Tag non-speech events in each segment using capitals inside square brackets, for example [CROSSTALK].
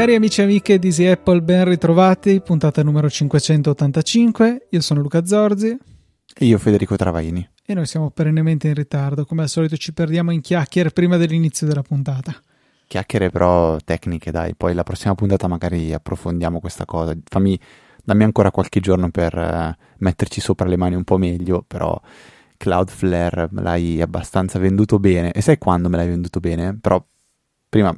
Cari amici e amiche di Easy Apple, ben ritrovati, puntata numero 585. Io sono Luca Zorzi. E io Federico Travaini. E noi siamo perennemente in ritardo, come al solito ci perdiamo in chiacchiere prima dell'inizio della puntata. Chiacchiere però tecniche, dai, poi la prossima puntata magari approfondiamo questa cosa. Fammi, dammi ancora qualche giorno per uh, metterci sopra le mani un po' meglio, però Cloudflare l'hai abbastanza venduto bene. E sai quando me l'hai venduto bene? Però prima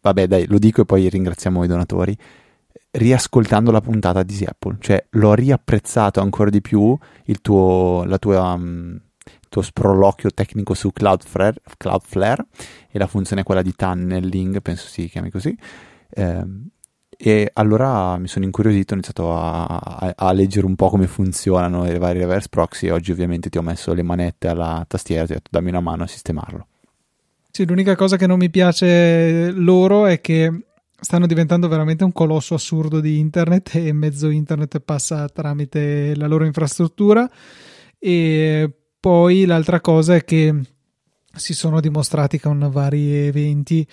vabbè dai, lo dico e poi ringraziamo i donatori, riascoltando la puntata di Apple, cioè l'ho riapprezzato ancora di più il tuo, la tua, um, tuo sproloquio tecnico su Cloudflare, Cloudflare e la funzione quella di tunneling, penso si chiami così. Eh, e allora mi sono incuriosito, ho iniziato a, a, a, leggere un po' come funzionano i vari reverse proxy e oggi ovviamente ti ho messo le manette alla tastiera ti ho detto dammi una mano a sistemarlo. Sì, l'unica cosa che non mi piace loro è che stanno diventando veramente un colosso assurdo di internet e mezzo internet passa tramite la loro infrastruttura e poi l'altra cosa è che si sono dimostrati con vari eventi.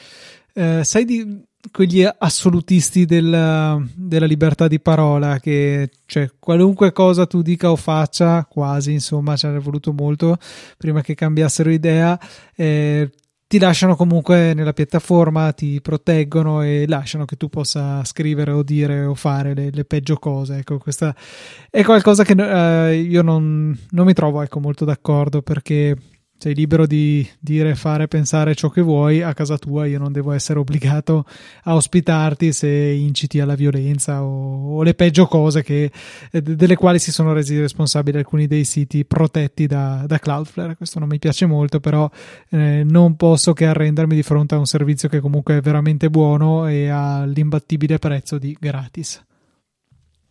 Eh, sai di quegli assolutisti della, della, libertà di parola che cioè qualunque cosa tu dica o faccia quasi insomma ci hanno voluto molto prima che cambiassero idea eh, ti lasciano comunque nella piattaforma, ti proteggono e lasciano che tu possa scrivere o dire o fare le, le peggio cose. Ecco, questa è qualcosa che uh, io non, non, mi trovo ecco, molto d'accordo perché sei libero di dire, fare, pensare ciò che vuoi a casa tua, io non devo essere obbligato a ospitarti se inciti alla violenza o, o le peggio cose che, eh, delle quali si sono resi responsabili alcuni dei siti protetti da, da Cloudflare. Questo non mi piace molto, però eh, non posso che arrendermi di fronte a un servizio che comunque è veramente buono e ha l'imbattibile prezzo di gratis.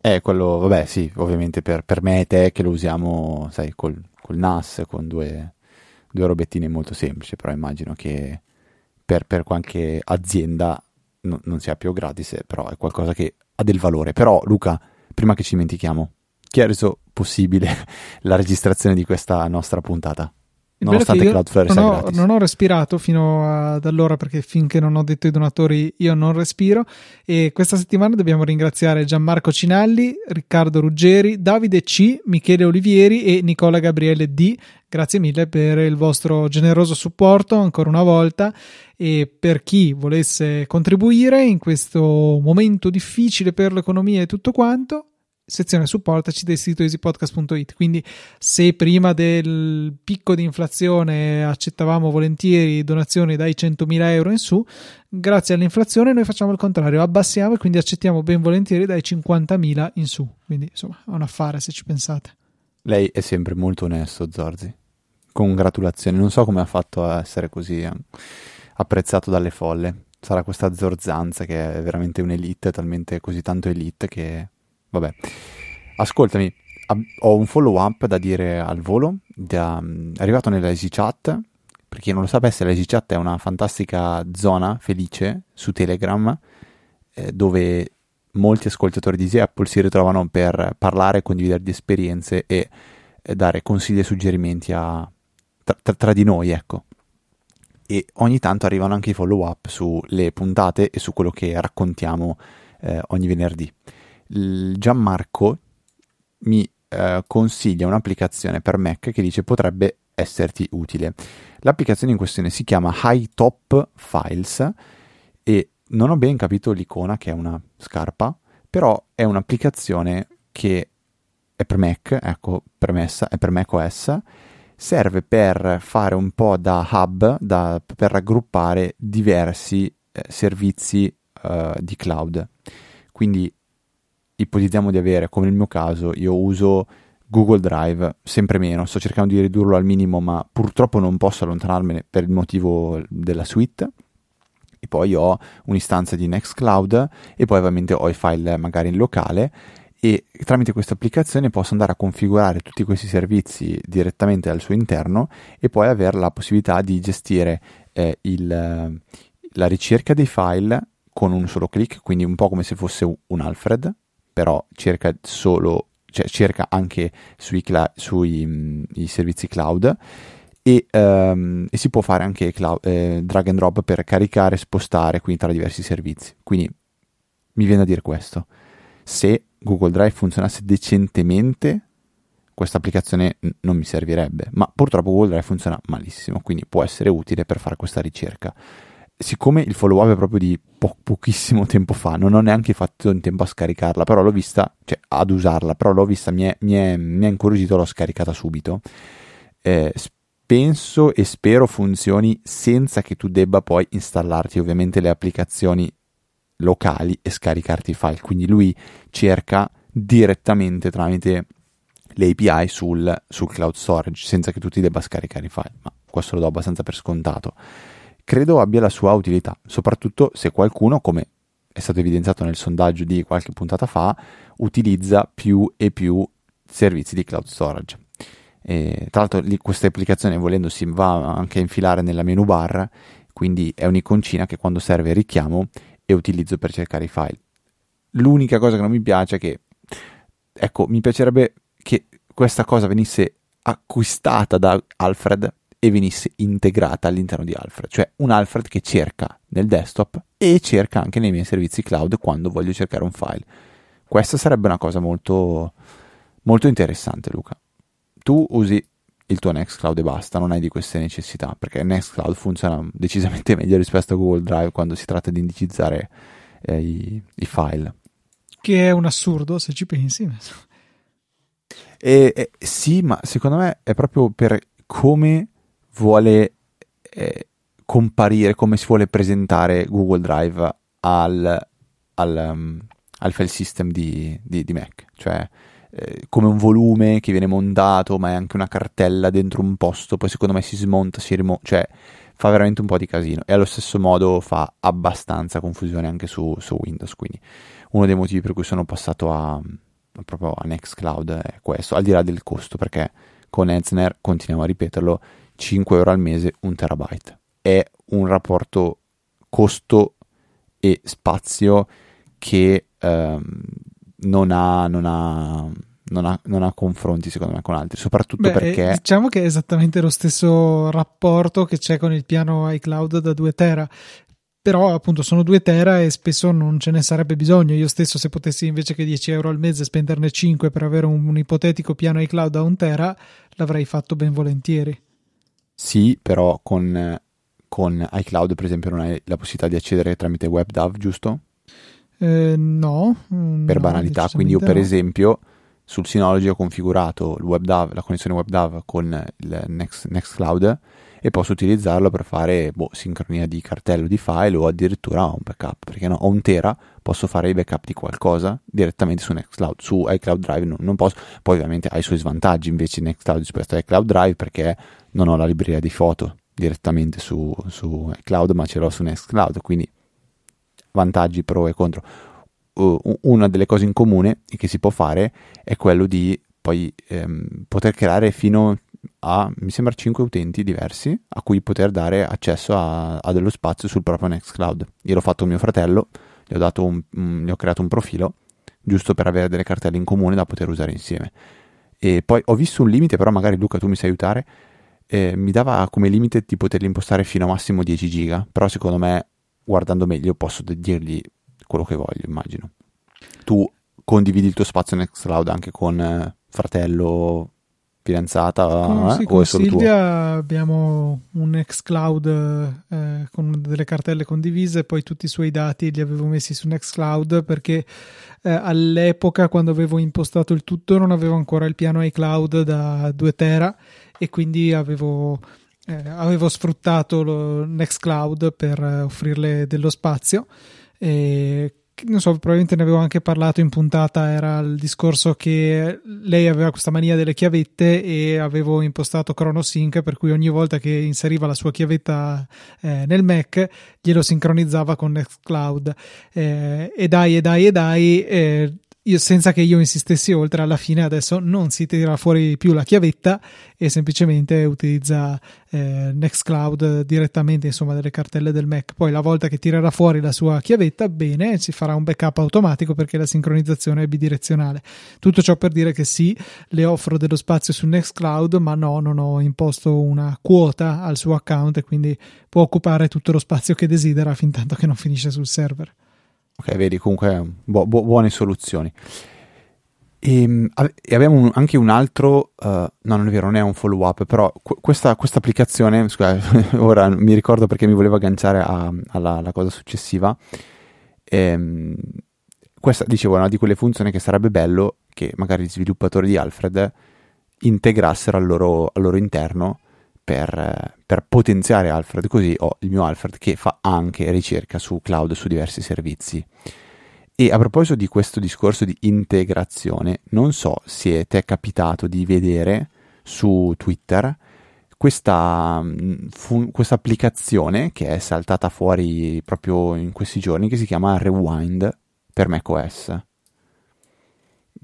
Eh, quello, vabbè, sì, ovviamente per, per me e te che lo usiamo, sai, col, col NAS, con due due robettine molto semplici, però immagino che per, per qualche azienda no, non sia più gratis, però è qualcosa che ha del valore. Però Luca, prima che ci dimentichiamo, chi ha reso possibile [LAUGHS] la registrazione di questa nostra puntata? Nonostante Cloudflare sia ho, gratis. Non ho respirato fino ad allora perché finché non ho detto ai donatori io non respiro e questa settimana dobbiamo ringraziare Gianmarco Cinalli, Riccardo Ruggeri, Davide C, Michele Olivieri e Nicola Gabriele D. Grazie mille per il vostro generoso supporto ancora una volta e per chi volesse contribuire in questo momento difficile per l'economia e tutto quanto sezione supportaci del sito easypodcast.it. Quindi, se prima del picco di inflazione accettavamo volentieri donazioni dai 100.000 euro in su, grazie all'inflazione noi facciamo il contrario, abbassiamo e quindi accettiamo ben volentieri dai 50.000 in su. Quindi, insomma, è un affare se ci pensate. Lei è sempre molto onesto, Zorzi. Congratulazioni. Non so come ha fatto a essere così eh, apprezzato dalle folle. Sarà questa zorzanza che è veramente un'elite, talmente così tanto elite che Vabbè, ascoltami, ho un follow up da dire al volo. Da, è arrivato nella EasyChat. Per chi non lo sapesse, la EasyChat è una fantastica zona felice su Telegram eh, dove molti ascoltatori di Easy Apple si ritrovano per parlare, condividere di esperienze e eh, dare consigli e suggerimenti a, tra, tra, tra, di noi, ecco. E ogni tanto arrivano anche i follow up sulle puntate e su quello che raccontiamo eh, ogni venerdì. Gianmarco mi eh, consiglia un'applicazione per Mac che dice potrebbe esserti utile. L'applicazione in questione si chiama High Top Files e non ho ben capito l'icona che è una scarpa, però è un'applicazione che è per Mac, ecco, premessa, è per Mac OS, serve per fare un po' da hub, da, per raggruppare diversi eh, servizi eh, di cloud. Quindi ipotizziamo di avere, come nel mio caso, io uso Google Drive sempre meno, sto cercando di ridurlo al minimo, ma purtroppo non posso allontanarmene per il motivo della suite. E poi ho un'istanza di Nextcloud e poi ovviamente ho i file magari in locale e tramite questa applicazione posso andare a configurare tutti questi servizi direttamente al suo interno e poi avere la possibilità di gestire eh, il, la ricerca dei file con un solo clic, quindi un po' come se fosse un Alfred, però cerca solo, cioè cerca anche sui, cla- sui mh, servizi cloud e, um, e, si può fare anche cloud, eh, drag and drop per caricare e spostare quindi tra diversi servizi. Quindi mi viene a dire questo. Se Google Drive funzionasse decentemente, questa applicazione n- non mi servirebbe, ma purtroppo Google Drive funziona malissimo, quindi può essere utile per fare questa ricerca. Siccome il follow up è proprio di po- pochissimo [LAUGHS] tempo fa, non ho neanche fatto in tempo a scaricarla, però l'ho vista, cioè ad usarla, però l'ho vista, mi è, mi è, mi è incuriosito, l'ho scaricata subito. Eh, penso e spero funzioni senza che tu debba poi installarti ovviamente le applicazioni locali e scaricarti i file. Quindi lui cerca direttamente tramite le API sul, sul cloud storage senza che tu ti debba scaricare i file. Ma questo lo do abbastanza per scontato. Credo abbia la sua utilità, soprattutto se qualcuno, come è stato evidenziato nel sondaggio di qualche puntata fa, utilizza più e più servizi di cloud storage. E, tra l'altro lì, questa applicazione volendo si va anche a infilare nella menu bar, quindi è un'iconcina che quando serve richiamo e utilizzo per cercare i file. L'unica cosa che non mi piace è che, ecco, mi piacerebbe che questa cosa venisse acquistata da Alfred e venisse integrata all'interno di Alfred, cioè un Alfred che cerca nel desktop e cerca anche nei miei servizi cloud quando voglio cercare un file. Questa sarebbe una cosa molto, molto interessante, Luca tu usi il tuo Nextcloud e basta, non hai di queste necessità, perché Nextcloud funziona decisamente [LAUGHS] meglio rispetto a Google Drive quando si tratta di indicizzare eh, i, i, file. Che è un assurdo se ci pensi. E, e, sì, ma secondo me è proprio per come vuole eh, comparire, come si vuole presentare Google Drive al, al, um, al file system di, di, di Mac. Cioè, eh, come un volume che viene montato, ma è anche una cartella dentro un posto, poi secondo me si smonta, si rimonta, cioè fa veramente un po' di casino e allo stesso modo fa abbastanza confusione anche su, su Windows, quindi uno dei motivi per cui sono passato a, proprio a Nextcloud è questo, al di là del costo, perché con Ezner, continuiamo a ripeterlo, 5 euro al mese, un terabyte. È un rapporto costo e spazio che ehm, non ha, non ha, non ha, non ha confronti secondo me con altri, soprattutto Beh, perché... Diciamo che è esattamente lo stesso rapporto che c'è con il piano iCloud da 2 tera, però appunto sono 2 tera e spesso non ce ne sarebbe bisogno. Io stesso se potessi invece che 10 euro al mese spenderne 5 per avere un, un ipotetico piano iCloud da 1 tera, l'avrei fatto ben volentieri. Sì, però con, con iCloud per esempio non hai la possibilità di accedere tramite WebDAV, giusto? Eh, no. Per no, banalità, quindi io per no. esempio sul Synology ho configurato il WebDAV, la connessione WebDAV con il Next, Nextcloud e posso utilizzarlo per fare boh, sincronia di cartello di file o addirittura un backup, perché no, ho un tera, posso fare i backup di qualcosa direttamente su Nextcloud, su iCloud Drive non, non posso, poi ovviamente ha i suoi svantaggi invece Nextcloud rispetto a iCloud Drive perché non ho la libreria di foto direttamente su, su iCloud ma ce l'ho su Nextcloud, quindi vantaggi pro e contro. Uh, una delle cose in comune che si può fare è quello di poi ehm, poter creare fino a, mi sembra, 5 utenti diversi a cui poter dare accesso a, a dello spazio sul proprio Nextcloud. Io l'ho fatto mio fratello, gli ho, un, un, gli ho creato un profilo giusto per avere delle cartelle in comune da poter usare insieme. E poi ho visto un limite, però magari Luca tu mi sai aiutare. Eh, mi dava come limite di poterli impostare fino a massimo 10 giga, però secondo me guardando meglio posso dirgli quello che voglio, immagino. Tu condividi il tuo spazio Nextcloud anche con eh, fratello, fidanzata oh, eh? sì, con Silvia tuo? abbiamo un Nextcloud eh, con delle cartelle condivise, poi tutti i suoi dati li avevo messi su Nextcloud perché eh, all'epoca quando avevo impostato il tutto non avevo ancora il piano iCloud da 2 tera e quindi avevo eh, avevo sfruttato lo Nextcloud per eh, offrirle dello spazio e non so, probabilmente ne avevo anche parlato in puntata, era il discorso che lei aveva questa mania delle chiavette e avevo impostato ChronoSync per cui ogni volta che inseriva la sua chiavetta eh, nel Mac glielo sincronizzava con Nextcloud. Eh, e dai e dai e dai eh, io, senza che io insistessi oltre, alla fine adesso non si tira fuori più la chiavetta e semplicemente utilizza eh, Nextcloud direttamente, insomma, delle cartelle del Mac. Poi la volta che tirerà fuori la sua chiavetta, bene, si farà un backup automatico perché la sincronizzazione è bidirezionale. Tutto ciò per dire che sì, le offro dello spazio su Nextcloud, ma no, non ho imposto una quota al suo account e quindi può occupare tutto lo spazio che desidera fin tanto che non finisce sul server. Ok, vedi, comunque bu- bu- buone soluzioni. Ehm, e, e abbiamo un, anche un altro, uh, no non è vero, non è un follow up, però qu- questa, applicazione, scusate, [LAUGHS] ora mi ricordo perché mi volevo agganciare a, alla, alla, cosa successiva, ehm, questa dicevo è una di quelle funzioni che sarebbe bello che magari gli sviluppatori di Alfred integrassero al loro, al loro interno per, per, potenziare Alfred, così ho il mio Alfred che fa anche ricerca su cloud su diversi servizi. E a proposito di questo discorso di integrazione, non so se ti è capitato di vedere su Twitter questa, fu, questa applicazione che è saltata fuori proprio in questi giorni che si chiama Rewind per macOS.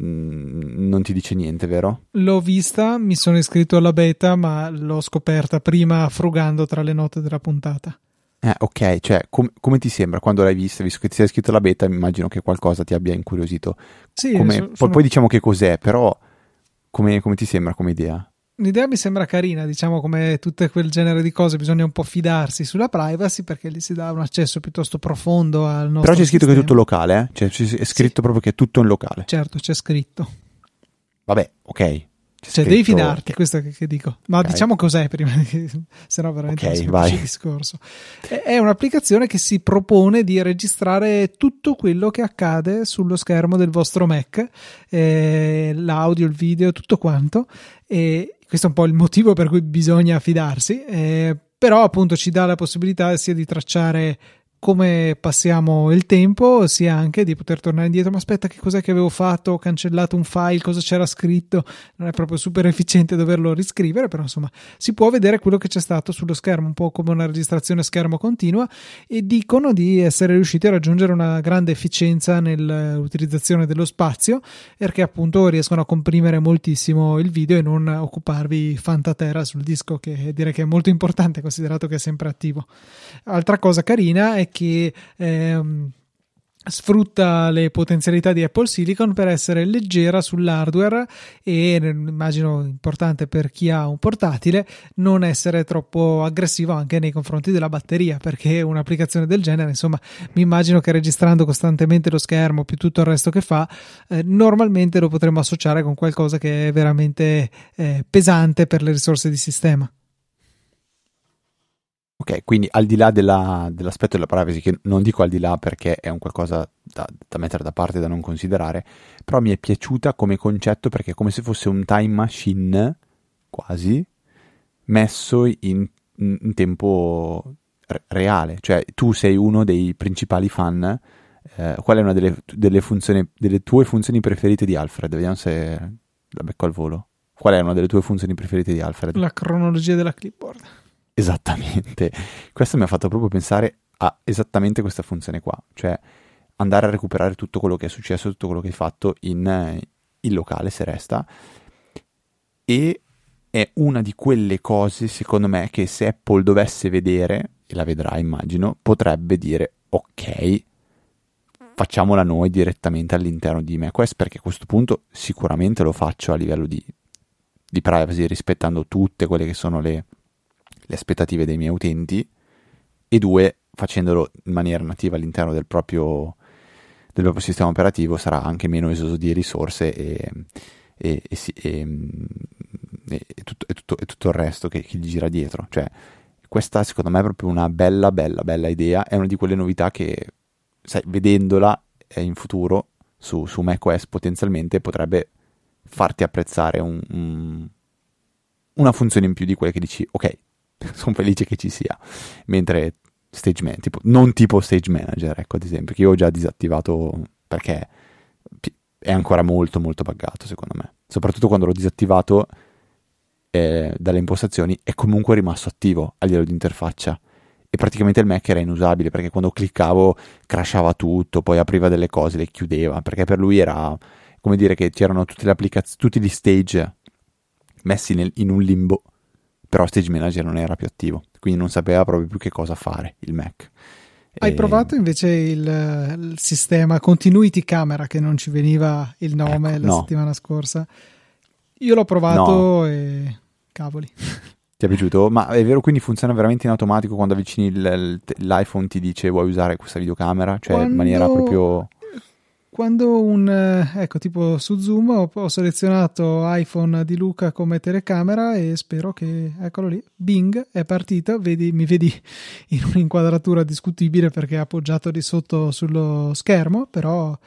Mm, non ti dice niente, vero? L'ho vista, mi sono iscritto alla beta, ma l'ho scoperta prima frugando tra le note della puntata. Eh, ok, cioè, com- come ti sembra quando l'hai vista, visto che ti sei iscritto alla beta, immagino che qualcosa ti abbia incuriosito. Sì, come, so, poi, sono... poi, diciamo che cos'è, però come, come ti sembra come idea? L'idea mi sembra carina, diciamo come tutte quel genere di cose, bisogna un po' fidarsi sulla privacy perché gli si dà un accesso piuttosto profondo al nostro Però c'è scritto sistema. che è tutto locale, eh? cioè è scritto sì. proprio che è tutto in locale. Certo, c'è scritto. Vabbè, ok. C'è cioè, scritto... devi fidarti, questo che, che dico. Ma okay. diciamo cos'è prima, [LAUGHS] se no veramente okay, non il discorso. È un'applicazione che si propone di registrare tutto quello che accade sullo schermo del vostro Mac, eh, l'audio, il video, tutto quanto. E questo è un po' il motivo per cui bisogna fidarsi, eh, però appunto ci dà la possibilità sia di tracciare come passiamo il tempo, sia anche di poter tornare indietro. Ma aspetta, che cos'è che avevo fatto? Ho cancellato un file, cosa c'era scritto? Non è proprio super efficiente doverlo riscrivere, però insomma si può vedere quello che c'è stato sullo schermo, un po' come una registrazione a schermo continua. E dicono di essere riusciti a raggiungere una grande efficienza nell'utilizzazione dello spazio, perché appunto riescono a comprimere moltissimo il video e non occuparvi fantatera sul disco, che direi che è molto importante considerato che è sempre attivo. Altra cosa carina è che ehm, sfrutta le potenzialità di Apple Silicon per essere leggera sull'hardware e immagino importante per chi ha un portatile non essere troppo aggressivo anche nei confronti della batteria perché un'applicazione del genere insomma mi immagino che registrando costantemente lo schermo più tutto il resto che fa eh, normalmente lo potremmo associare con qualcosa che è veramente eh, pesante per le risorse di sistema Ok, quindi al di là della, dell'aspetto della privacy, che non dico al di là perché è un qualcosa da, da, mettere da parte, da non considerare, però mi è piaciuta come concetto perché è come se fosse un time machine, quasi, messo in, in, tempo re- reale. Cioè tu sei uno dei principali fan, eh, qual è una delle, delle, funzioni, delle tue funzioni preferite di Alfred? Vediamo se la becco al volo. Qual è una delle tue funzioni preferite di Alfred? La cronologia della clipboard. Esattamente. Questo mi ha fatto proprio pensare a esattamente questa funzione qua, cioè andare a recuperare tutto quello che è successo, tutto quello che hai fatto in, in locale se resta. E è una di quelle cose, secondo me, che se Apple dovesse vedere, e la vedrà immagino, potrebbe dire ok, facciamola noi direttamente all'interno di macOS, perché a questo punto sicuramente lo faccio a livello di, di privacy, rispettando tutte quelle che sono le le aspettative dei miei utenti e due, facendolo in maniera nativa all'interno del proprio, del proprio sistema operativo sarà anche meno esoso di risorse e, e, e, e tutto, tutto, tutto, il resto che, che, gli gira dietro. Cioè, questa secondo me è proprio una bella, bella, bella idea, è una di quelle novità che, sai, vedendola in futuro su, su macOS potenzialmente potrebbe farti apprezzare un, un, una funzione in più di quelle che dici, ok, [LAUGHS] sono felice che ci sia. Mentre Stage Manager, tipo, non tipo Stage Manager, ecco ad esempio, che io ho già disattivato perché è ancora molto molto buggato secondo me. Soprattutto quando l'ho disattivato eh, dalle impostazioni è comunque rimasto attivo a livello di interfaccia e praticamente il Mac era inusabile perché quando cliccavo crashava tutto, poi apriva delle cose, le chiudeva, perché per lui era come dire che c'erano tutte le applicazioni, tutti gli stage messi nel, in un limbo, però Stage Manager non era più attivo, quindi non sapeva proprio più che cosa fare il Mac. Hai e... provato invece il, il, sistema Continuity Camera che non ci veniva il nome ecco, la no. settimana scorsa? Io l'ho provato no. e cavoli. [LAUGHS] Ti è piaciuto? Ma è vero, quindi funziona veramente in automatico quando avvicini il, l'iPhone ti dice vuoi usare questa videocamera? Cioè quando... in maniera proprio quando un ecco tipo su Zoom ho, ho, selezionato iPhone di Luca come telecamera e spero che eccolo lì Bing è partito vedi, mi vedi in un'inquadratura discutibile perché è appoggiato di sotto sullo schermo però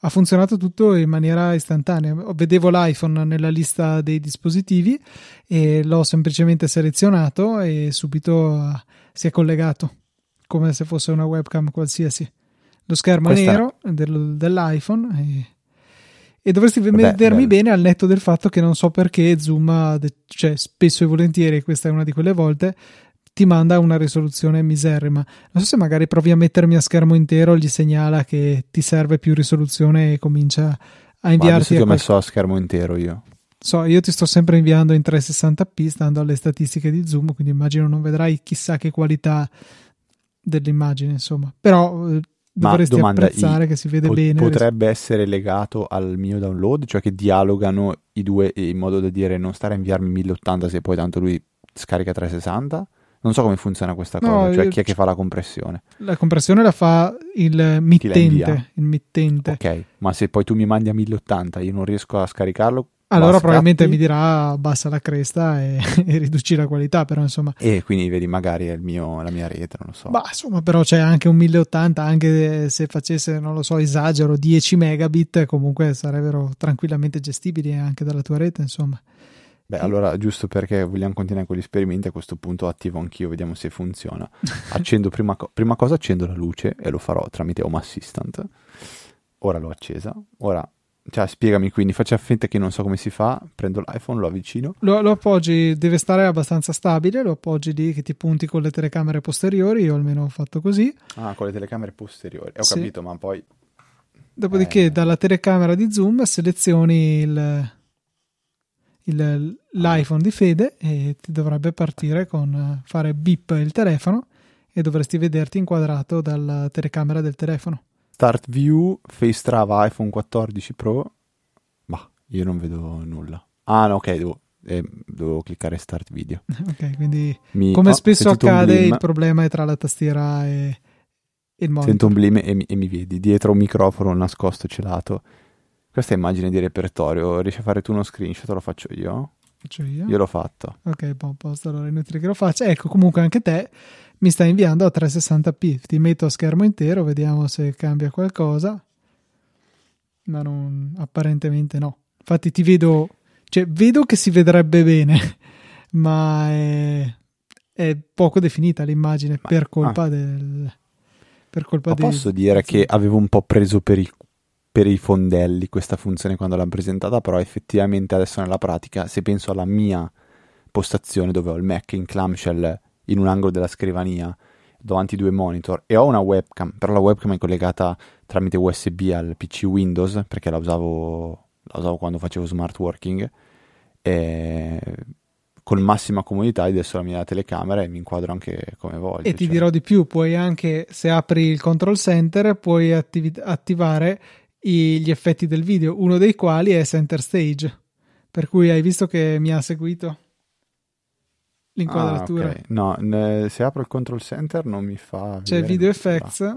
ha funzionato tutto in maniera istantanea. Vedevo l'iPhone nella lista dei dispositivi e l'ho semplicemente selezionato e subito si è collegato come se fosse una webcam qualsiasi lo schermo Questa... nero del, dell'iPhone e, e dovresti Vabbè, vedermi bello. bene al netto del fatto che non so perché Zoom, cioè spesso e volentieri, questa è una di quelle volte, ti manda una risoluzione miserrima. Non so se magari provi a mettermi a schermo intero, gli segnala che ti serve più risoluzione e comincia a inviarti. Ma ti ho messo a schermo intero io. So, io ti sto sempre inviando in 360p, stando alle statistiche di Zoom, quindi immagino non vedrai chissà che qualità dell'immagine, insomma. Però eh, dovresti domanda, apprezzare i, che si vede po- bene. Potrebbe essere legato al mio download, cioè che dialogano i due in modo da dire non stare a inviarmi 1080 se poi tanto lui scarica 360? Non so come funziona questa cosa, no, cioè chi è che fa la compressione? La compressione la fa il mittente, il mittente. Ok, ma se poi tu mi mandi a 1080 io non riesco a scaricarlo, allora probabilmente mi dirà abbassa la cresta e, [LAUGHS] e, riduci la qualità, però insomma... E quindi vedi magari è mio, la mia rete, non lo so. Ma insomma però c'è anche un 1080, anche se facesse, non lo so, esagero, 10 megabit, comunque sarebbero tranquillamente gestibili anche dalla tua rete, insomma. Beh, allora, giusto perché vogliamo continuare con gli esperimenti, a questo punto attivo anch'io, vediamo se funziona. [LAUGHS] Accendo prima, co- prima cosa, accendo la luce e lo farò tramite Home Assistant. Ora l'ho accesa. Ora cioè, spiegami quindi, faccia finta che non so come si fa, prendo l'iPhone, lo avvicino. Lo, lo, appoggi, deve stare abbastanza stabile, lo appoggi lì che ti punti con le telecamere posteriori, io almeno ho fatto così. Ah, con le telecamere posteriori, ho sì. capito, ma poi... Dopodiché eh... dalla telecamera di zoom selezioni il, il, l'iPhone di Fede e ti dovrebbe partire con fare beep il telefono e dovresti vederti inquadrato dalla telecamera del telefono. Start View, Face Trava iPhone 14 Pro. Ma io non vedo nulla. Ah, no, ok, devo, eh, devo cliccare Start Video. [LAUGHS] Ok, quindi Mi, come oh, spesso accade, il problema è tra la tastiera e, il monitor. Sento un blim e mi, e mi vedi dietro un microfono nascosto celato. Questa è immagine di repertorio. Riesci a fare tu uno screenshot? Lo faccio io? Faccio io? Io l'ho fatto. Ok, buon posto. Allora è inutile che lo faccia. Ecco, comunque anche te mi sta inviando a 360p. Ti metto a schermo intero, vediamo se cambia qualcosa. Ma non, apparentemente no. Infatti ti vedo, cioè vedo che si vedrebbe bene, [LAUGHS] ma è, è poco definita l'immagine ma, per colpa ah. del... Per colpa ma posso dire che avevo un po' preso per i, per i fondelli questa funzione quando l'hanno presentata, però effettivamente adesso nella pratica, se penso alla mia postazione dove ho il Mac in clamshell in un angolo della scrivania davanti due monitor e ho una webcam, però la webcam è collegata tramite USB al PC Windows perché la usavo, la usavo quando facevo smart working e con massima comodità adesso la mia telecamera e mi inquadro anche come voglio. E ti cioè. dirò di più, puoi anche, se apri il control center, puoi attiv- attivare i, gli effetti del video, uno dei quali è center stage. Per cui hai visto che mi ha seguito? L'inquadratura. Ah, okay. No, ne, se apro il control center non mi fa. C'è video effects.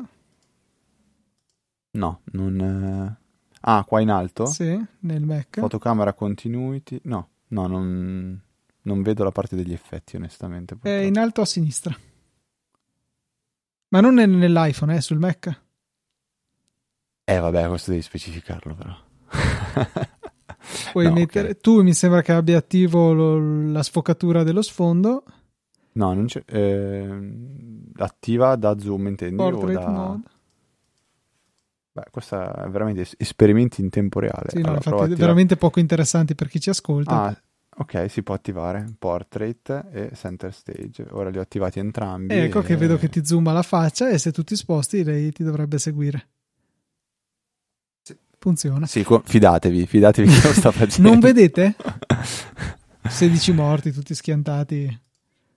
No, non. Ah, qua in alto? Sì, nel Mac. Fotocamera continuity. No, no, non, non vedo la parte degli effetti, onestamente. Purtroppo. È in alto a sinistra. Ma non nell'iPhone, è eh, sul Mac. Eh, vabbè, questo devi specificarlo, però. [LAUGHS] Puoi no, mettere, okay. Tu mi sembra che abbia attivo lo, la sfocatura dello sfondo. No, non c'è. Eh, attiva da zoom, intendi? Portrait da... mode. Beh, questa è veramente esperimenti in tempo reale. Sì, no, allora, infatti, veramente poco interessanti per chi ci ascolta. Ah, Ok, si può attivare Portrait e Center Stage. Ora li ho attivati entrambi. E ecco e... che vedo che ti zooma la faccia e se tu ti sposti lei ti dovrebbe seguire. Funziona. Sì, fidatevi, fidatevi che lo sta [LAUGHS] facendo. non vedete? [LAUGHS] 16 morti, tutti schiantati.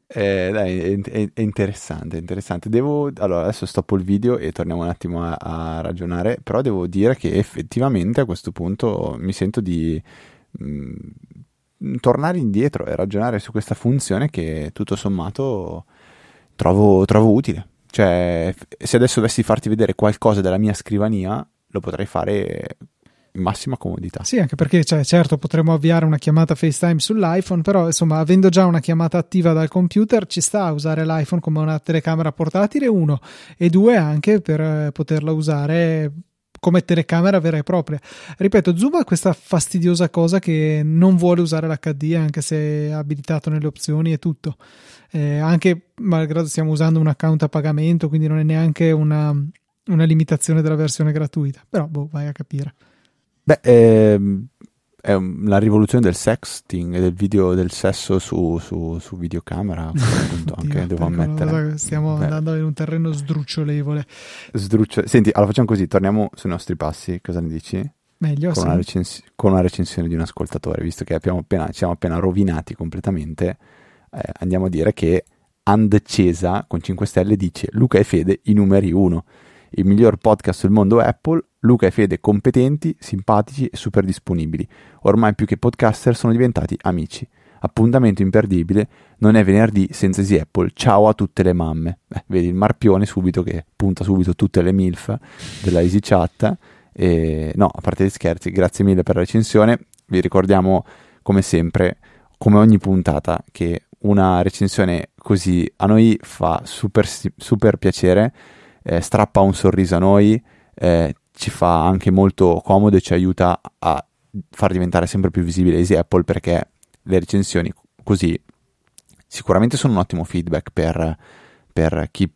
Eh, dai, è, è, è, interessante, è interessante. Devo, allora, adesso stoppo il video e torniamo un attimo a, a, ragionare, però devo dire che effettivamente a questo punto mi sento di mh, mm, tornare indietro e ragionare su questa funzione che tutto sommato trovo, trovo utile. Cioè, se adesso dovessi farti vedere qualcosa della mia scrivania, lo potrei fare in massima comodità. Sì, anche perché, cioè, certo, potremmo avviare una chiamata FaceTime sull'iPhone, però insomma, avendo già una chiamata attiva dal computer, ci sta a usare l'iPhone come una telecamera portatile, uno, e due anche per eh, poterla usare come telecamera vera e propria. Ripeto, Zoom ha questa fastidiosa cosa che non vuole usare l'HD anche se è abilitato nelle opzioni e tutto. Eh, anche malgrado stiamo usando un account a pagamento, quindi non è neanche una, una limitazione della versione gratuita. Però, boh, vai a capire. Beh, ehm, è la rivoluzione del sexting, del video del sesso su, su, su videocamera, appunto, [LAUGHS] anche devo ammettere. Stiamo Beh. andando in un terreno sdrucciolevole. Sdruccio... Senti, allora facciamo così, torniamo sui nostri passi, cosa ne dici? Meglio, con, sì. una recens- con una recensione di un ascoltatore, visto che appena, ci siamo appena rovinati completamente, eh, andiamo a dire che Andcesa con 5 stelle dice Luca e Fede i numeri 1 il miglior podcast del mondo Apple, Luca e Fede competenti, simpatici e super disponibili. Ormai più che podcaster sono diventati amici. Appuntamento imperdibile, non è venerdì senza Easy Apple. Ciao a tutte le mamme. Eh, vedi il marpione subito che punta subito tutte le MILF della Easy Chat. E, no, a parte gli scherzi, grazie mille per la recensione. Vi ricordiamo, come sempre, come ogni puntata, che una recensione così a noi fa super, super piacere eh, strappa un sorriso a noi, eh, ci fa anche molto comodo e ci aiuta a far diventare sempre più visibile Easy Apple perché le recensioni così sicuramente sono un ottimo feedback per, per chi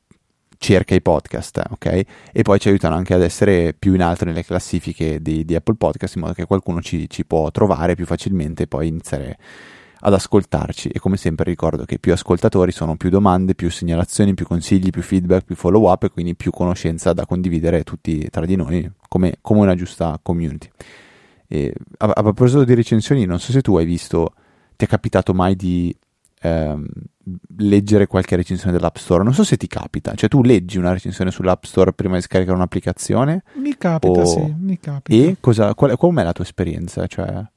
cerca i podcast, ok? E poi ci aiutano anche ad essere più in alto nelle classifiche di, di Apple Podcast in modo che qualcuno ci, ci, può trovare più facilmente e poi iniziare ad ascoltarci e come sempre ricordo che più ascoltatori sono più domande, più segnalazioni, più consigli, più feedback, più follow up e quindi più conoscenza da condividere tutti tra di noi come, come una giusta community. E a, a, proposito di recensioni, non so se tu hai visto, ti è capitato mai di ehm, leggere qualche recensione dell'App Store? Non so se ti capita, cioè tu leggi una recensione sull'App Store prima di scaricare un'applicazione? Mi capita, o... sì, mi capita. E cosa, qual, com'è la tua esperienza? Cioè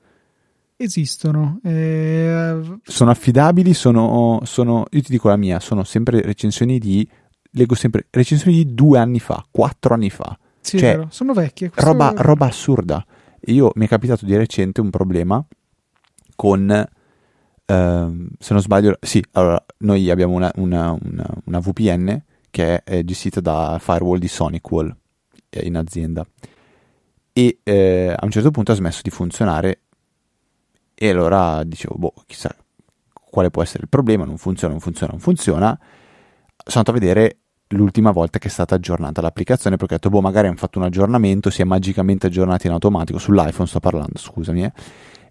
esistono. Eh... Sono affidabili, sono, sono, io ti dico la mia, sono sempre recensioni di, leggo sempre recensioni di due anni fa, quattro anni fa. Sì, cioè, sono vecchie. Roba, roba, assurda. Io mi è capitato di recente un problema con, ehm, se non sbaglio, sì, allora, noi abbiamo una, una, una, una VPN che è gestita da firewall di SonicWall eh, in azienda e eh, a un certo punto ha smesso di funzionare e allora dicevo, boh, chissà quale può essere il problema, non funziona, non funziona, non funziona. Sono andato a vedere l'ultima volta che è stata aggiornata l'applicazione perché ho detto, boh, magari hanno fatto un aggiornamento, si è magicamente aggiornata in automatico, sull'iPhone sto parlando, scusami, eh,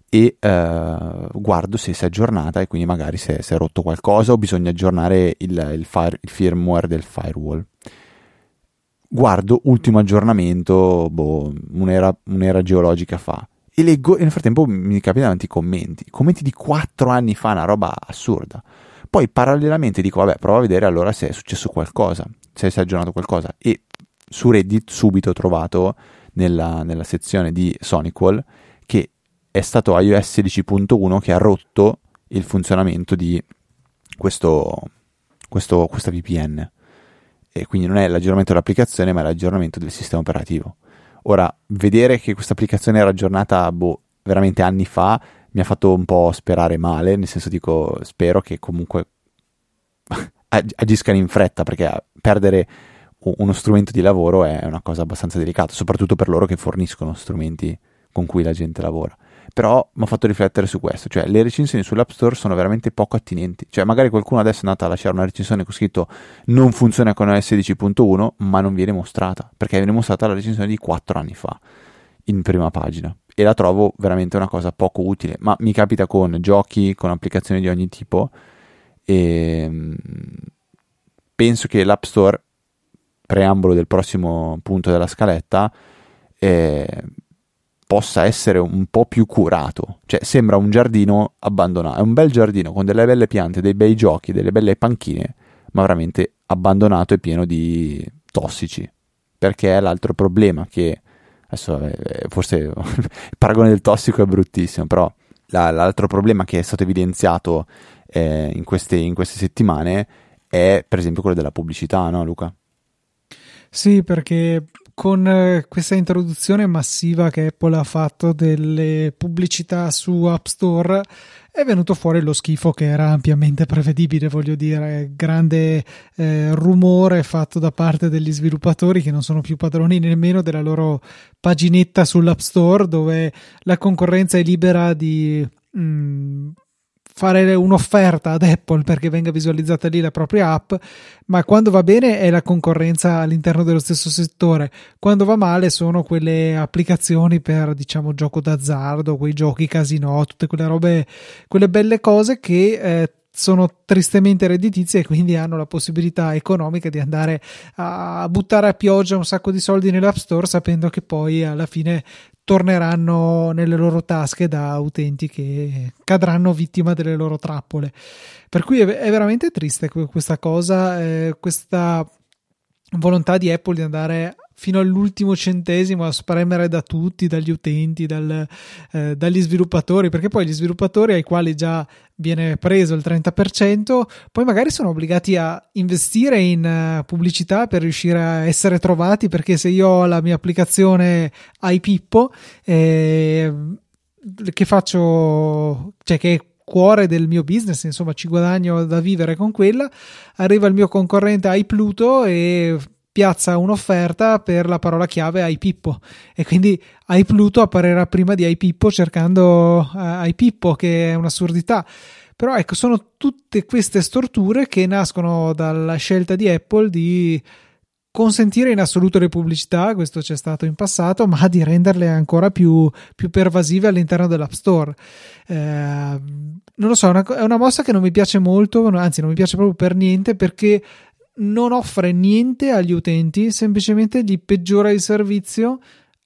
e eh, guardo se si è aggiornata e quindi magari è, si è rotto qualcosa o bisogna aggiornare il, il, fire, il firmware del firewall. Guardo ultimo aggiornamento, boh, un'era, un'era geologica fa e leggo e nel frattempo mi capitano tanti commenti, commenti di quattro anni fa, una roba assurda. Poi parallelamente dico, vabbè, prova a vedere allora se è successo qualcosa, se si è aggiornato qualcosa. E su Reddit subito ho trovato nella, nella sezione di SonicWall che è stato iOS 16.1 che ha rotto il funzionamento di questo, questo, questa VPN. E quindi non è l'aggiornamento dell'applicazione, ma è l'aggiornamento del sistema operativo. Ora, vedere che questa applicazione era aggiornata boh, veramente anni fa mi ha fatto un po' sperare male, nel senso dico, spero che comunque [LAUGHS] agiscano in fretta, perché perdere uno strumento di lavoro è una cosa abbastanza delicata, soprattutto per loro che forniscono strumenti con cui la gente lavora però mi ha fatto riflettere su questo, cioè le recensioni sull'App Store sono veramente poco attinenti, cioè magari qualcuno adesso è andato a lasciare una recensione con scritto non funziona con iOS 16.1 ma non viene mostrata, perché viene mostrata la recensione di 4 anni fa in prima pagina. E la trovo veramente una cosa poco utile, ma mi capita con giochi, con applicazioni di ogni tipo e ehm, penso che l'App Store, preambolo del prossimo punto della scaletta, eh, possa essere un po' più curato. Cioè, sembra un giardino abbandonato. È un bel giardino con delle belle piante, dei bei giochi, delle belle panchine, ma veramente abbandonato e pieno di tossici. Perché è l'altro problema che adesso eh, forse [LAUGHS] il paragone del tossico è bruttissimo, però la, l'altro problema che è stato evidenziato eh, in, queste, in queste settimane è per esempio quello della pubblicità, no Luca? Sì, perché con eh, questa introduzione massiva che Apple ha fatto delle pubblicità su App Store è venuto fuori lo schifo che era ampiamente [LAUGHS] prevedibile, voglio dire, grande eh, rumore fatto da parte degli sviluppatori che non sono più padroni nemmeno della loro paginetta sull'App Store dove la concorrenza è libera di mh, mm, fare un'offerta ad Apple perché venga visualizzata lì la propria app, ma quando va bene è la concorrenza all'interno dello stesso settore, quando va male sono quelle applicazioni per diciamo gioco d'azzardo, quei giochi casino, tutte quelle robe, quelle belle cose che eh, sono tristemente redditizie e quindi hanno la possibilità economica di andare a buttare a pioggia un sacco di soldi nell'App Store sapendo che poi alla fine torneranno nelle loro tasche da utenti che cadranno vittima delle loro trappole. Per cui è, veramente triste questa cosa, eh, questa volontà di Apple di andare fino all'ultimo centesimo a spremere da tutti, dagli utenti, dal, eh, dagli sviluppatori, perché poi gli sviluppatori ai quali già viene preso il 30%, poi magari sono obbligati a investire in uh, pubblicità per riuscire a essere trovati, perché se io ho la mia applicazione iPippo, eh, che faccio, cioè che cuore del mio business, insomma ci guadagno da vivere con quella, arriva il mio concorrente iPluto e piazza un'offerta per la parola chiave iPippo e quindi iPluto apparirà prima di iPippo cercando uh, iPippo che è un'assurdità però ecco sono tutte queste storture che nascono dalla scelta di Apple di consentire in assoluto le pubblicità, questo c'è stato in passato, ma di renderle ancora più, più pervasive all'interno dell'App Store. Eh, non lo so, è una, è una mossa che non mi piace molto, anzi non mi piace proprio per niente perché non offre niente agli utenti, semplicemente gli peggiora il servizio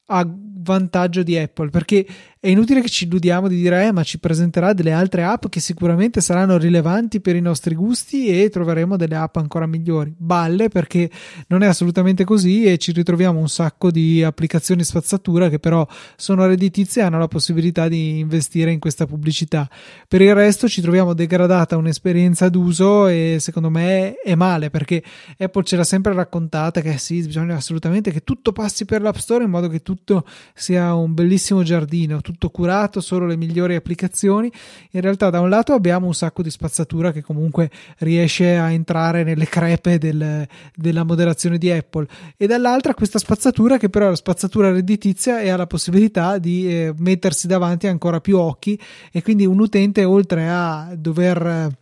a vantaggio di Apple perché è inutile che ci illudiamo di dire eh, ma ci presenterà delle altre app che sicuramente saranno rilevanti per i nostri gusti e troveremo delle app ancora migliori. Balle perché non è assolutamente così e ci ritroviamo un sacco di applicazioni spazzatura che però sono redditizie e hanno la possibilità di investire in questa pubblicità. Per il resto ci troviamo degradata un'esperienza d'uso e secondo me è male perché Apple ce l'ha sempre raccontata che sì bisogna assolutamente che tutto passi per l'App Store in modo che tutto sia un bellissimo giardino tutto curato, solo le migliori applicazioni. In realtà, da un lato abbiamo un sacco di spazzatura che comunque riesce a entrare nelle crepe del, della moderazione di Apple, e dall'altra questa spazzatura che però è la spazzatura redditizia e ha la possibilità di eh, mettersi davanti ancora più occhi, e quindi un utente, oltre a dover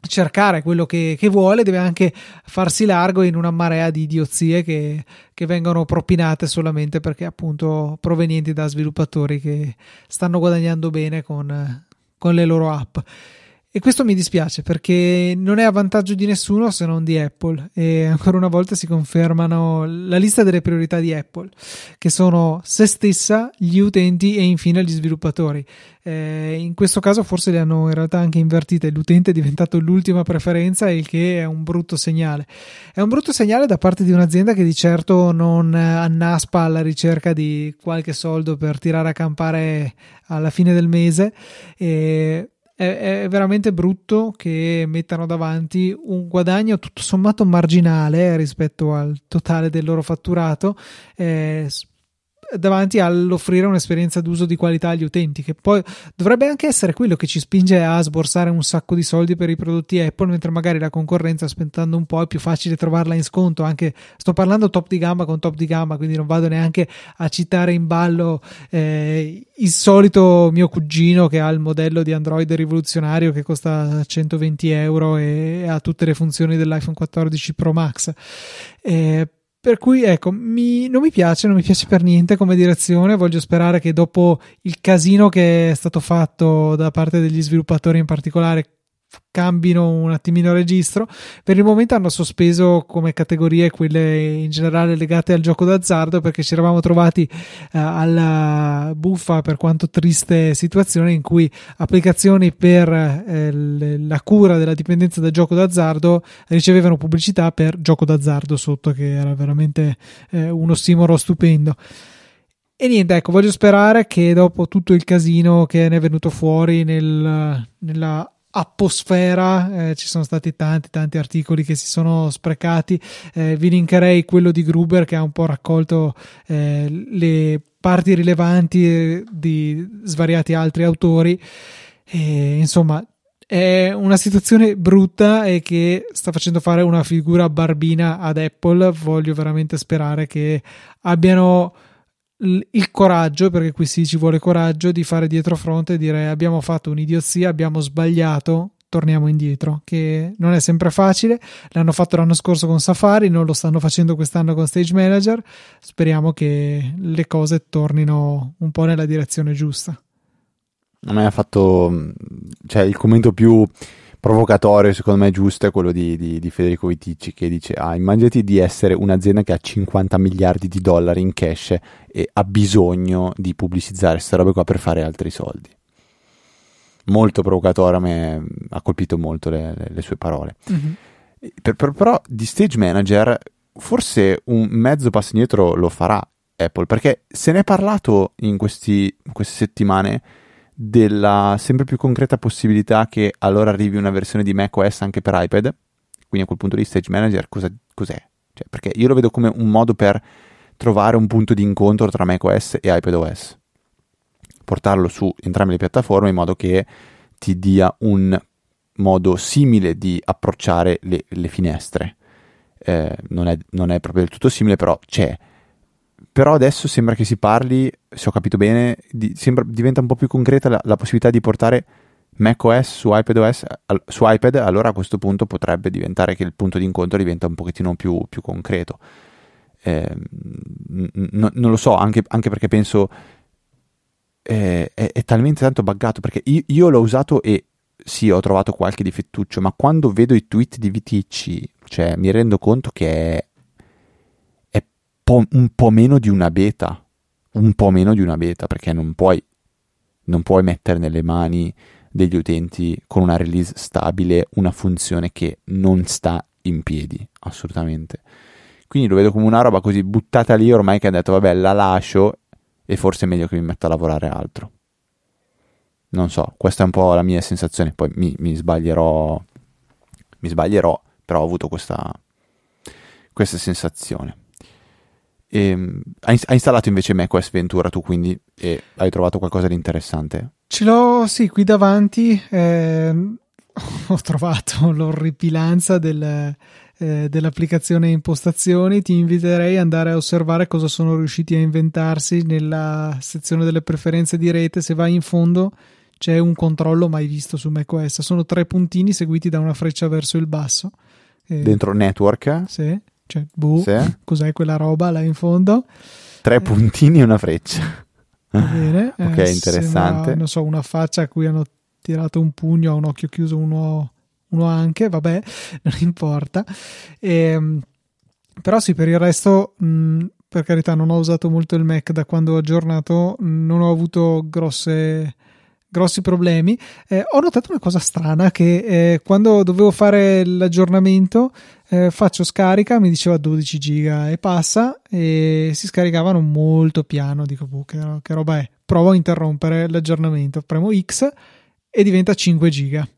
cercare quello che, che, vuole, deve anche farsi largo in una marea di idiozie che, che, vengono propinate solamente perché appunto provenienti da sviluppatori che stanno guadagnando bene con, con le loro app. E questo mi dispiace perché non è a vantaggio di nessuno se non di Apple e ancora una volta si confermano la lista delle priorità di Apple che sono se stessa, gli utenti e infine gli sviluppatori. Eh, in questo caso forse le hanno in realtà anche invertite, l'utente è diventato l'ultima preferenza il che è un brutto segnale. È un brutto segnale da parte di un'azienda che di certo non annaspa alla ricerca di qualche soldo per tirare a campare alla fine del mese. E è, veramente brutto che mettano davanti un guadagno tutto sommato marginale rispetto al totale del loro fatturato. Eh, davanti all'offrire un'esperienza d'uso di qualità agli utenti, che poi dovrebbe anche essere quello che ci spinge a sborsare un sacco di soldi per i prodotti Apple, mentre magari la concorrenza aspettando un po' è più facile trovarla in sconto. Anche sto parlando top di gamma con top di gamma, quindi non vado neanche a citare in ballo eh, il solito mio cugino che ha il modello di Android rivoluzionario che costa 120 euro e ha tutte le funzioni dell'iPhone 14 Pro Max. Eh, per cui ecco, mi, non mi piace, non mi piace per niente come direzione. Voglio sperare che dopo il casino che è stato fatto da parte degli sviluppatori in particolare cambino un attimino registro. Per il momento hanno sospeso come categorie quelle in generale legate al gioco d'azzardo perché ci eravamo trovati eh, alla buffa per quanto triste situazione in cui applicazioni per eh, la cura della dipendenza dal gioco d'azzardo ricevevano pubblicità per gioco d'azzardo sotto che era veramente eh, uno stimolo stupendo. E niente, ecco, voglio sperare che dopo tutto il casino che ne è venuto fuori nel, nella Apposfera, eh, ci sono stati tanti tanti articoli che si sono sprecati, eh, vi linkerei quello di Gruber che ha un po' raccolto eh, le parti rilevanti eh, di svariati altri autori, e, insomma è una situazione brutta e che sta facendo fare una figura barbina ad Apple, voglio veramente sperare che abbiano il coraggio, perché qui sì ci vuole coraggio, di fare dietro fronte e dire abbiamo fatto un'idiozia, abbiamo sbagliato, torniamo indietro, che non è sempre facile. L'hanno fatto l'anno scorso con Safari, non lo stanno facendo quest'anno con Stage Manager. Speriamo che le cose tornino un po' nella direzione giusta. A me ha fatto, cioè, il commento più provocatorio, secondo me giusto, è quello di, di, di Federico Viticci che dice: Ah, immaginati di essere un'azienda che ha 50 miliardi di dollari in cash e ha bisogno di pubblicizzare queste robe qua per fare altri soldi. Molto provocatorio, a me ha colpito molto le, le, le sue parole. Mm-hmm. Per, per, però di stage manager, forse un mezzo passo indietro lo farà Apple, perché se ne è parlato in, questi, in queste settimane della sempre più concreta possibilità che allora arrivi una versione di macOS anche per iPad. Quindi a quel punto di Stage Manager cosa, cos'è? Cioè, perché io lo vedo come un modo per trovare un punto di incontro tra macOS e iPadOS. Portarlo su entrambe le piattaforme in modo che ti dia un modo simile di approcciare le, le finestre. Eh, non, è, non, è, proprio del tutto simile, però c'è però adesso sembra che si parli, se ho capito bene, di, sembra, diventa un po' più concreta la, la possibilità di portare macOS su iPadOS al, su iPad, allora a questo punto potrebbe diventare che il punto di incontro diventa un pochettino più, più concreto. Eh, n- n- non lo so, anche, anche perché penso eh, è, è, talmente tanto buggato, perché io, io, l'ho usato e sì, ho trovato qualche difettuccio, ma quando vedo i tweet di VTC, cioè mi rendo conto che è po', un po' meno di una beta, un po' meno di una beta, perché non puoi, non puoi mettere nelle mani degli utenti con una release stabile una funzione che non sta in piedi, assolutamente. Quindi lo vedo come una roba così buttata lì ormai che ha detto vabbè la lascio e forse è meglio che mi metta a lavorare altro. Non so, questa è un po' la mia sensazione, poi mi, mi sbaglierò, mi sbaglierò, però ho avuto questa, questa sensazione. E, ehm, hai, hai, installato invece macOS Ventura tu quindi e hai trovato qualcosa di interessante? Ce l'ho, sì, qui davanti. Eh, [LAUGHS] ho trovato l'orripilanza del, eh, dell'applicazione impostazioni. Ti inviterei ad andare a osservare cosa sono riusciti a inventarsi nella sezione delle preferenze di rete. Se vai in fondo c'è un controllo mai visto su macOS. Sono tre puntini seguiti da una freccia verso il basso. Eh, Dentro network? Sì cioè, boh, sì. cos'è quella roba là in fondo? Tre eh. puntini e una freccia. Va bene. [LAUGHS] ok, eh, interessante. Sembra, non so, una faccia a cui hanno tirato un pugno, un occhio chiuso, uno, uno anche, vabbè, [LAUGHS] non importa. E, ehm, però sì, per il resto, mh, per carità, non ho usato molto il Mac da quando ho aggiornato, non ho avuto grosse grossi problemi. Eh, ho notato una cosa strana che eh, quando dovevo fare l'aggiornamento eh, faccio scarica, mi diceva 12 giga e passa e si scaricavano molto piano. Dico, boh, che, che roba è? Provo a interrompere l'aggiornamento, premo X e diventa 5 giga.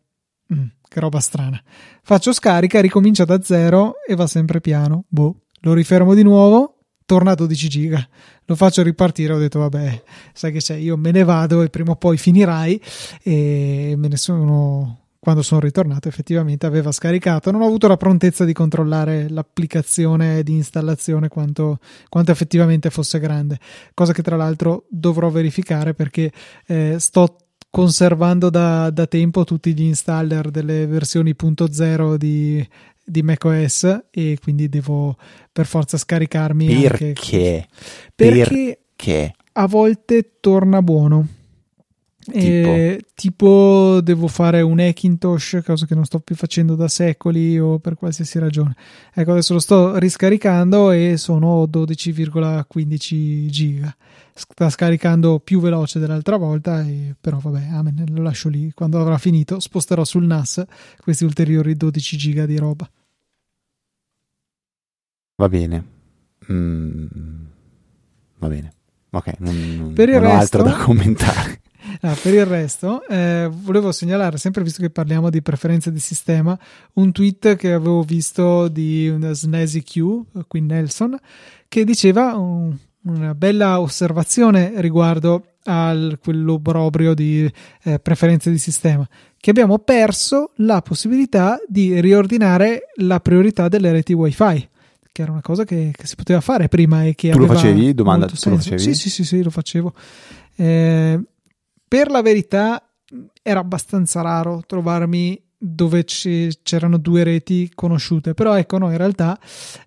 Mm, che roba strana. Faccio scarica, ricomincia da zero e va sempre piano. Boh, lo rifermo di nuovo, torna a 12 giga. Lo faccio ripartire, ho detto vabbè, sai che c'è, io me ne vado e prima o poi finirai e me ne sono quando sono ritornato effettivamente aveva scaricato. Non ho avuto la prontezza di controllare l'applicazione di installazione quanto, quanto effettivamente fosse grande cosa che tra l'altro dovrò verificare perché eh, sto conservando da, da, tempo tutti gli installer delle versioni .0 di, di macOS e quindi devo per forza scaricarmi perché? perché perché? a volte torna buono tipo, tipo devo fare un Hackintosh cosa che non sto più facendo da secoli o per qualsiasi ragione. Ecco adesso lo sto riscaricando e sono 12,15 giga. Sta scaricando più veloce dell'altra volta e, però vabbè amen, lo lascio lì. Quando avrà finito sposterò sul NAS questi ulteriori 12 giga di roba. Va bene. Mm, va bene. Ok non, non, Per il non ho resto- altro da commentare [LAUGHS] Ah, per il resto, eh, volevo segnalare, sempre visto che parliamo di preferenze di sistema, un tweet che avevo visto di una Snazzy Q, qui Nelson, che diceva un- una bella osservazione riguardo a quell'obrobrio di eh, preferenze di sistema, che abbiamo perso la possibilità di riordinare la priorità delle reti wifi che era una cosa che, che si poteva fare prima e che Tu lo facevi? Domanda, tu lo facevi? Sì, sì, sì, sì, lo facevo. Eh, per la verità era abbastanza raro trovarmi dove c'erano due reti conosciute, però ecco, no, in realtà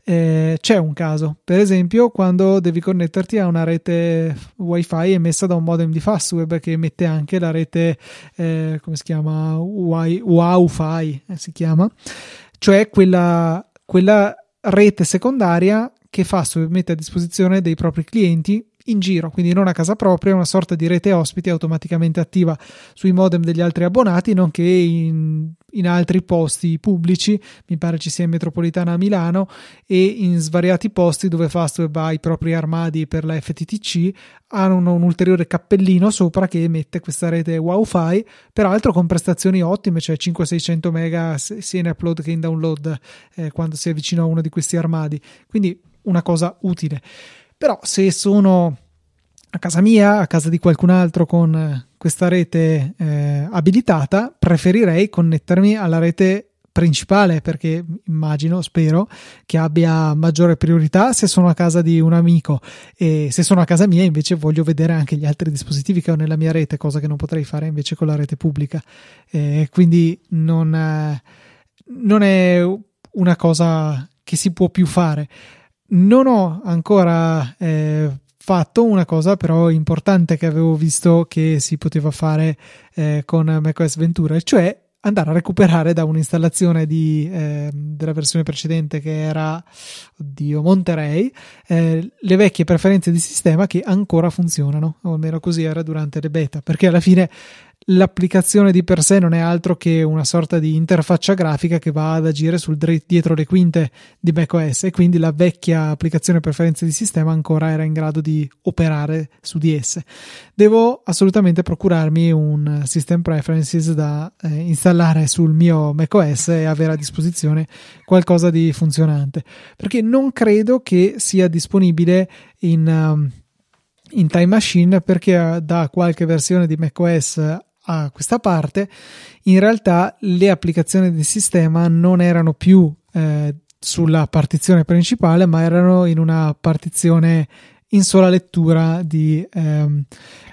eh, c'è un caso. Per esempio, quando devi connetterti a una rete wifi emessa da un modem di Fastweb che emette anche la rete, eh, come si chiama? Wi- Wi-Fi eh, si chiama, cioè quella, quella rete secondaria che Fastweb mette a disposizione dei propri clienti in giro, quindi non a casa propria, una sorta di rete ospiti automaticamente attiva sui modem degli altri abbonati, nonché in, in altri posti pubblici, mi pare ci sia in metropolitana a Milano e in svariati posti dove Fastweb ha i propri armadi per la FTTC, hanno un ulteriore cappellino sopra che emette questa rete Wi-Fi, peraltro con prestazioni ottime, cioè 500-600 mega sia in upload che in download eh, quando si è vicino a uno di questi armadi, quindi una cosa utile. Però se sono a casa mia, a casa di qualcun altro con eh, questa rete eh, abilitata, preferirei connettermi alla rete principale perché immagino, spero che abbia maggiore priorità se sono a casa di un amico e se sono a casa mia invece voglio vedere anche gli altri dispositivi che ho nella mia rete, cosa che non potrei fare invece con la rete pubblica. Eh, quindi non, eh, non è una cosa che si può più fare. Non ho ancora eh, fatto una cosa però importante che avevo visto che si poteva fare eh, con macOS Ventura, cioè andare a recuperare da un'installazione di, eh, della versione precedente che era oddio, Monterey eh, le vecchie preferenze di sistema che ancora funzionano, o almeno così era durante le beta, perché alla fine l'applicazione di per sé non è altro che una sorta di interfaccia grafica che va ad agire sul dietro le quinte di macOS e quindi la vecchia applicazione preferenze di sistema ancora era in grado di operare su di esse. Devo assolutamente procurarmi un system preferences da eh, installare sul mio macOS e avere a disposizione qualcosa di funzionante perché non credo che sia disponibile in um, in Time Machine perché eh, da qualche versione di macOS a questa parte in realtà le applicazioni del sistema non erano più eh, sulla partizione principale ma erano in una partizione in sola lettura di, ehm,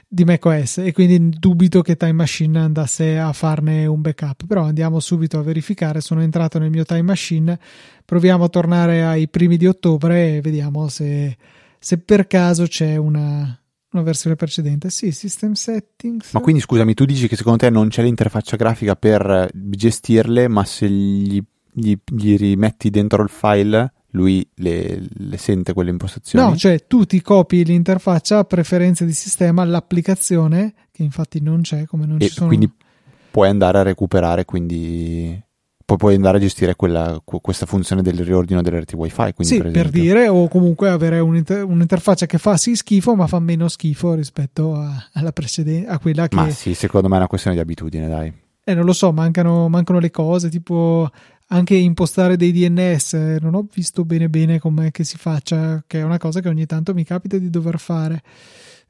di macOS. E quindi dubito che Time Machine andasse a farne un backup. Però andiamo subito a verificare. Sono entrato nel mio Time Machine. Proviamo a tornare ai primi di ottobre e vediamo se se per caso c'è una, una versione precedente. Sì, System Settings. Ma quindi scusami, tu dici che secondo te non c'è l'interfaccia grafica per eh, gestirle, ma se gli, gli- gli rimetti dentro il file, lui le, le sente quelle impostazioni? No, cioè tu ti copi l'interfaccia preferenze di sistema, l'applicazione, che infatti non c'è, come non e ci sono. quindi puoi andare a recuperare, quindi poi puoi andare a gestire quella- que- questa funzione del riordino delle reti wifi. Quindi sì, per, per, dire, o comunque avere un'inter- un'interfaccia che fa sì schifo, ma fa meno schifo rispetto a, alla precedente, a quella che Ma sì, secondo me è una questione di abitudine, dai. Eh, non lo so, mancano, mancano le cose, tipo anche impostare dei DNS. eh, Non ho visto bene bene com'è che si faccia, che è una cosa che ogni tanto mi capita di dover fare.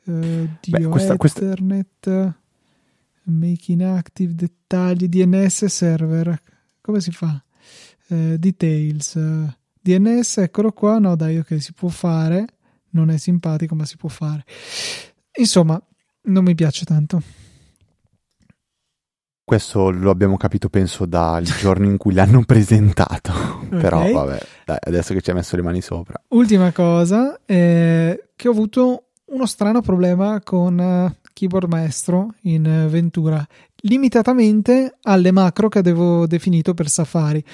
Beh, Dio, questa- questa- Ethernet, making active, dettagli, DNS server. Come si fa? Eh, details. eh, DNS, eccolo qua. No, dai, ok, si può fare. Non è simpatico, ma si può fare. Insomma, non mi piace tanto. Questo lo abbiamo capito, penso, dal giorno in cui l'hanno presentato. [LAUGHS] Però vabbè, dai, adesso che ci hai messo le mani sopra. Ultima cosa, eh, che ho avuto uno strano problema con uh, Keyboard Maestro in Ventura, limitatamente alle macro che avevo definito per Safari.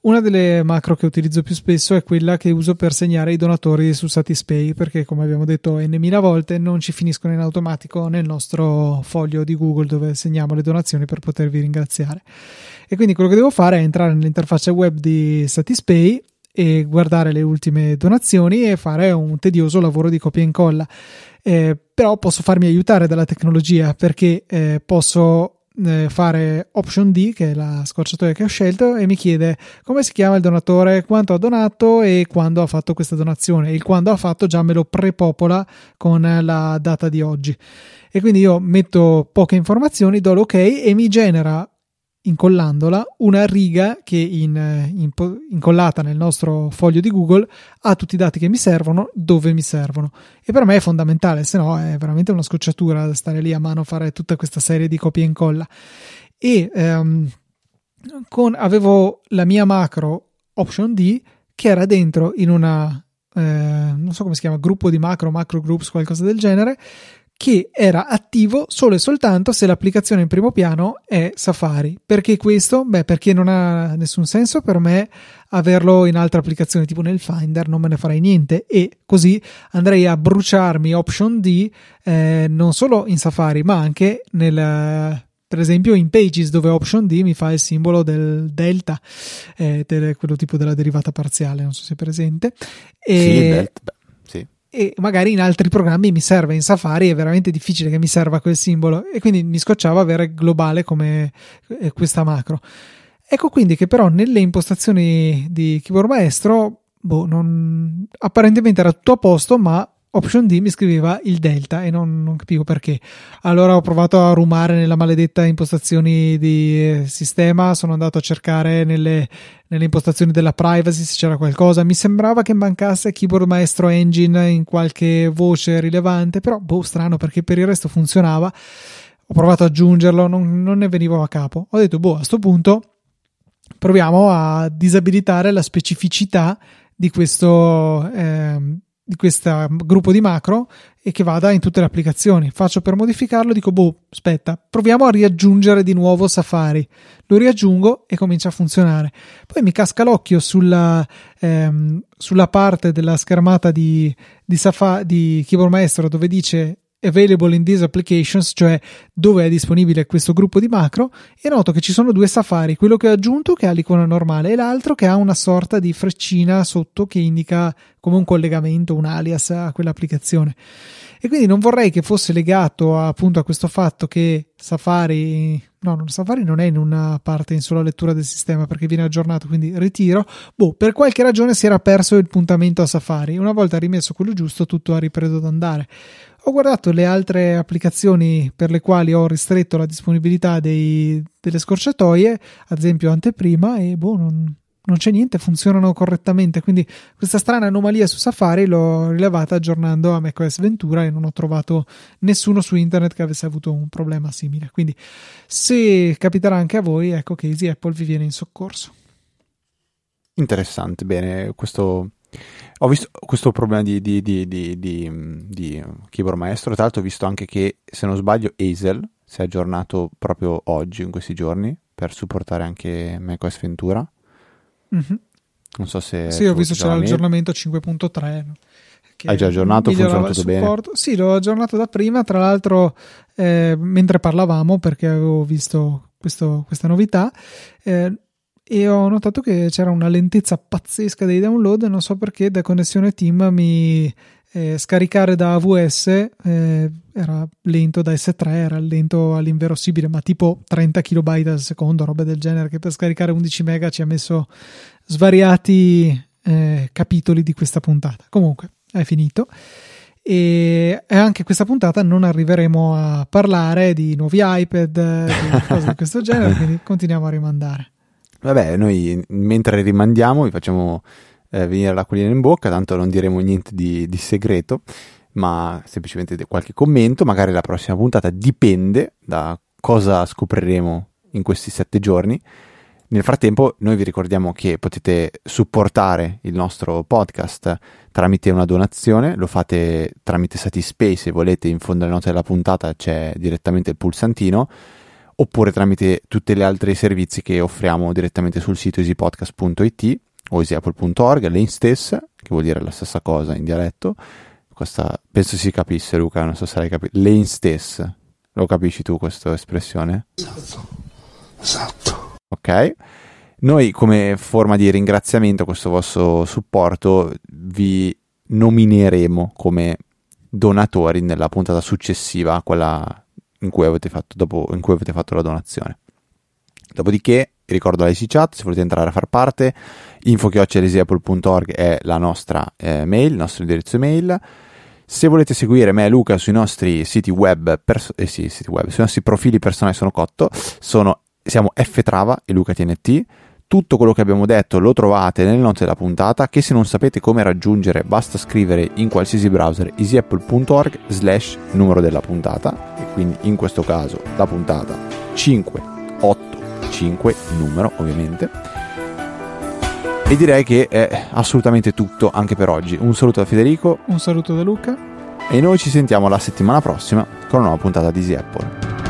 Una delle macro che utilizzo più spesso è quella che uso per segnare i donatori su Satispay, perché come abbiamo detto n volte non ci finiscono in automatico nel nostro foglio di Google dove segniamo le donazioni per potervi ringraziare. E quindi quello che devo fare è entrare nell'interfaccia web di Satispay e guardare le ultime donazioni e fare un tedioso lavoro di copia e incolla. Eh, però posso farmi aiutare dalla tecnologia perché eh, posso eh, fare Option D, che è la scorciatoia che ho scelto, e mi chiede come si chiama il donatore, quanto ha donato e quando ha fatto questa donazione. Il quando ha fatto già me lo prepopola con la data di oggi. E quindi io metto poche informazioni, do l'ok e mi genera incollandola una riga che in, in, incollata nel nostro foglio di Google ha tutti i dati che mi servono dove mi servono. E per me è fondamentale se no è veramente una scocciatura stare lì a mano a fare tutta questa serie di copia e incolla. E ehm, con, avevo la mia macro option D che era dentro in una eh, non so come si chiama gruppo di macro macro groups qualcosa del genere che era attivo solo e soltanto se l'applicazione in primo piano è Safari. Perché questo? Beh, perché non ha nessun senso per me averlo in altre applicazioni, tipo nel Finder, non me ne farei niente e così andrei a bruciarmi Option D eh, non solo in Safari, ma anche nel per esempio in Pages dove Option D mi fa il simbolo del delta, eh, del, quello tipo della derivata parziale, non so se è presente. E, sì, e magari in altri programmi mi serve in Safari è veramente difficile che mi serva quel simbolo. E quindi mi scocciava avere globale come eh, questa macro. Ecco quindi che però nelle impostazioni di keyboard maestro boh, non, apparentemente era tutto a posto ma Option D mi scriveva il delta e non, non, capivo perché. Allora ho provato a rumare nella maledetta impostazioni di eh, sistema, sono andato a cercare nelle, nelle, impostazioni della privacy se c'era qualcosa. Mi sembrava che mancasse Keyboard Maestro Engine in qualche voce rilevante, però boh, strano perché per il resto funzionava. Ho provato ad aggiungerlo, non, non ne venivo a capo. Ho detto, boh, a questo punto proviamo a disabilitare la specificità di questo... Eh, di questo gruppo di macro e che vada in tutte le applicazioni. Faccio per modificarlo, dico, boh, aspetta, proviamo a riaggiungere di nuovo Safari. Lo riaggiungo e comincia a funzionare. Poi mi casca l'occhio sulla, ehm, sulla parte della schermata di, di, Safari, di Keyboard Maestro dove dice available in these applications, cioè dove è disponibile questo gruppo di macro, e noto che ci sono due Safari, quello che ho aggiunto che ha l'icona normale e l'altro che ha una sorta di freccina sotto che indica come un collegamento, un alias a quell'applicazione. E quindi non vorrei che fosse legato appunto a questo fatto che Safari, no, Safari non è in una parte in sola lettura del sistema perché viene aggiornato, quindi ritiro. Boh, per qualche ragione si era perso il puntamento a Safari. Una volta rimesso quello giusto, tutto ha ripreso ad andare. Ho guardato le altre applicazioni per le quali ho ristretto la disponibilità dei, delle scorciatoie, ad esempio anteprima, e boh, non, non c'è niente, funzionano correttamente. Quindi questa strana anomalia su Safari l'ho rilevata aggiornando a macOS Ventura e non ho trovato nessuno su internet che avesse avuto un problema simile. Quindi se capiterà anche a voi, ecco che Easy Apple vi viene in soccorso. Interessante, bene, questo ho visto questo problema di, di, di, di, keyboard maestro. Tra l'altro, ho visto anche che se non sbaglio, Hazel si è aggiornato proprio oggi, in questi giorni, per supportare anche macOS Ventura. Mm-hmm. Non so se. Sì, ho visto c'era l'aggiornamento 5.3. Hai già aggiornato? Funziona tutto bene? Sì, l'ho aggiornato da prima. Tra l'altro, eh, mentre parlavamo, perché avevo visto questo, questa novità. Eh, e ho notato che c'era una lentezza pazzesca dei download non so perché da connessione team mi eh, scaricare da AWS eh, era lento da S3 era lento all'inverosimile ma tipo 30 KB al secondo roba del genere che per scaricare 11 mega ci ha messo svariati eh, capitoli di questa puntata. Comunque è finito. E anche questa puntata non arriveremo a parlare di nuovi iPad di cose di questo genere [LAUGHS] quindi continuiamo a rimandare Vabbè, noi mentre rimandiamo vi facciamo eh, venire l'acquolina in bocca, tanto non diremo niente di, di segreto, ma semplicemente qualche commento, magari la prossima puntata dipende da cosa scopriremo in questi sette giorni, Nel frattempo noi vi ricordiamo che potete supportare il nostro podcast tramite una donazione, lo fate tramite Satispay se volete, in fondo alle note della puntata c'è direttamente il pulsantino, oppure tramite tutti gli altri servizi che offriamo direttamente sul sito easypodcast.it o easyapple.org, lane stess, che vuol dire la stessa cosa in dialetto. Questa penso si capisse Luca, non so se l'hai capito. Lane stess, lo capisci tu questa espressione? Esatto. Esatto. Ok? Noi come forma di ringraziamento a questo vostro supporto vi nomineremo come donatori nella puntata successiva, quella in cui avete fatto, dopo, in cui avete fatto la donazione. Dopodiché, ricordo l'IC chat, se volete entrare a far parte, info.apple.org è la nostra eh, mail, il nostro indirizzo mail. Se volete seguire me e Luca sui nostri siti web, perso- eh sì, siti web, sui nostri profili personali sono cotto, sono siamo Ftrava e Luca TNT. Tutto quello che abbiamo detto lo trovate nelle note della puntata che se non sapete come raggiungere basta scrivere in qualsiasi browser easyapple.org slash numero della puntata e quindi in questo caso la puntata 585 numero ovviamente. E direi che è assolutamente tutto anche per oggi. Un saluto da Federico. Un saluto da Luca. E noi ci sentiamo la settimana prossima con una nuova puntata di Easy Apple